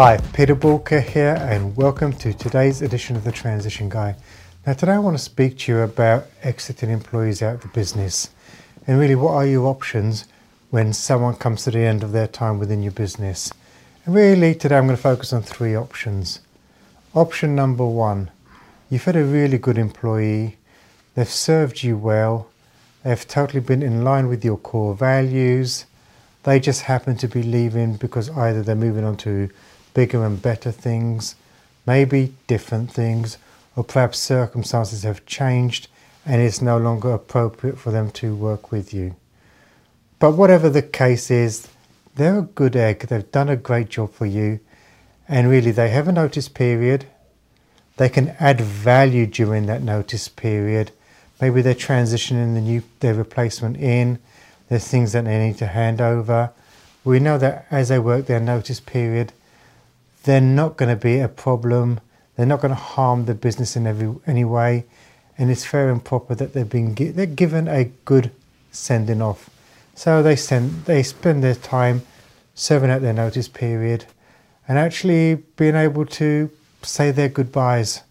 Hi, Peter Boolkah here, and welcome to today's edition of the Transition Guy. Now, today I want to speak to you about exiting employees out of the business and really what are your options when someone comes to the end of their time within your business. And really, today I'm going to focus on three options. Option number one you've had a really good employee, they've served you well, they've totally been in line with your core values, they just happen to be leaving because either they're moving on to bigger and better things, maybe different things, or perhaps circumstances have changed and it's no longer appropriate for them to work with you. But whatever the case is, they're a good egg, they've done a great job for you, and really they have a notice period. They can add value during that notice period. Maybe they're transitioning the new their replacement in. There's things that they need to hand over. We know that as they work their notice period, they're not going to be a problem. They're not going to harm the business in every any way, and it's fair and proper that they've been they're given a good sending off. So they send they spend their time serving out their notice period, and actually being able to say their goodbyes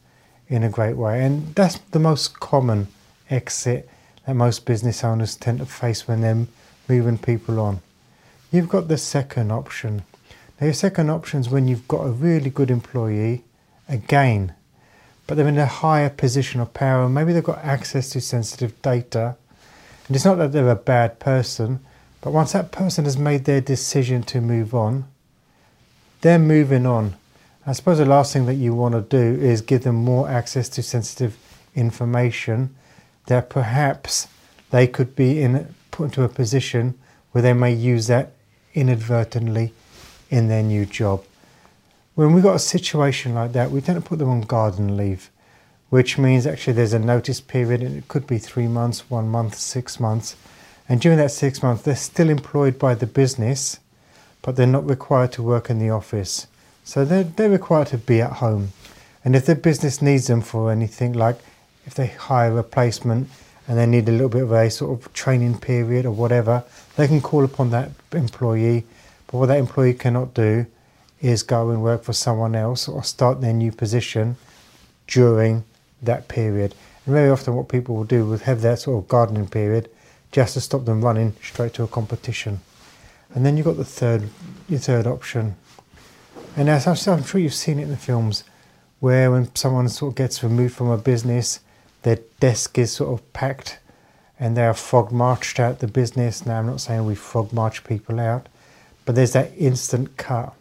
in a great way. And that's the most common exit that most business owners tend to face when they're moving people on. You've got the second option. Now, your second option is when you've got a really good employee, again, but they're in a higher position of power. and Maybe they've got access to sensitive data. And it's not that they're a bad person, but once that person has made their decision to move on, they're moving on. I suppose the last thing that you want to do is give them more access to sensitive information that perhaps they could be in put into a position where they may use that inadvertently in their new job. When we've got a situation like that, we tend to put them on garden leave, which means actually there's a notice period, and it could be three months, one month, six months. And during that six months, they're still employed by the business, but they're not required to work in the office. So they're, they're required to be at home. And if the business needs them for anything, like if they hire a replacement and they need a little bit of a sort of training period or whatever, they can call upon that employee. But what that employee cannot do is go and work for someone else or start their new position during that period. And very often, what people will do is have that sort of gardening period just to stop them running straight to a competition. And then you've got the third, your third option, and as I'm sure you've seen it in the films, where when someone sort of gets removed from a business, their desk is sort of packed and they are frog marched out the business. Now, I'm not saying we frog march people out, but there's that instant cut.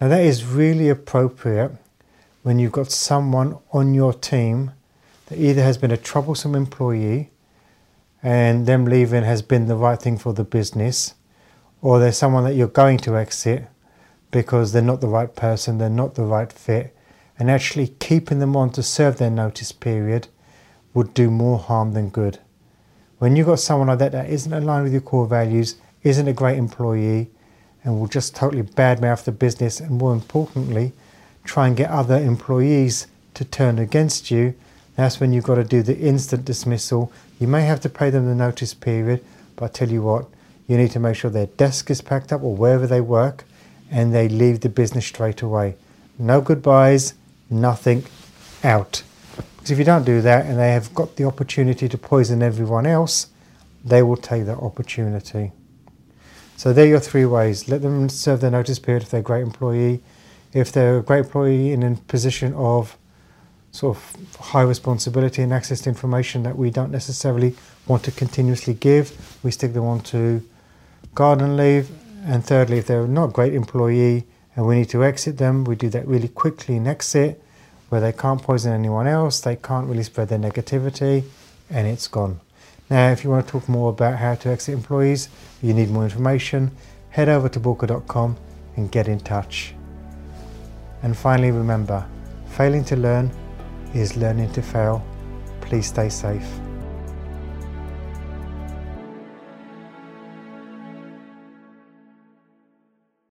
Now, that is really appropriate when you've got someone on your team that either has been a troublesome employee and them leaving has been the right thing for the business, or there's someone that you're going to exit because they're not the right person, they're not the right fit, and actually keeping them on to serve their notice period would do more harm than good. When you've got someone like that that isn't aligned with your core values, isn't a great employee, and will just totally badmouth the business, and more importantly, try and get other employees to turn against you, that's when you've got to do the instant dismissal. You may have to pay them the notice period, but I tell you what, you need to make sure their desk is packed up or wherever they work and they leave the business straight away. No goodbyes, nothing, out. Because if you don't do that and they have got the opportunity to poison everyone else, they will take that opportunity. So there are your three ways. Let them serve their notice period if they're a great employee. If they're a great employee in a position of sort of high responsibility and access to information that we don't necessarily want to continuously give, we stick them on to garden leave and thirdly, if they're not a great employee and we need to exit them, we do that really quickly and exit where they can't poison anyone else, they can't really spread their negativity, and it's gone. Now, if you want to talk more about how to exit employees, you need more information, head over to boolkah.com and get in touch. And finally, remember failing to learn is learning to fail. Please stay safe.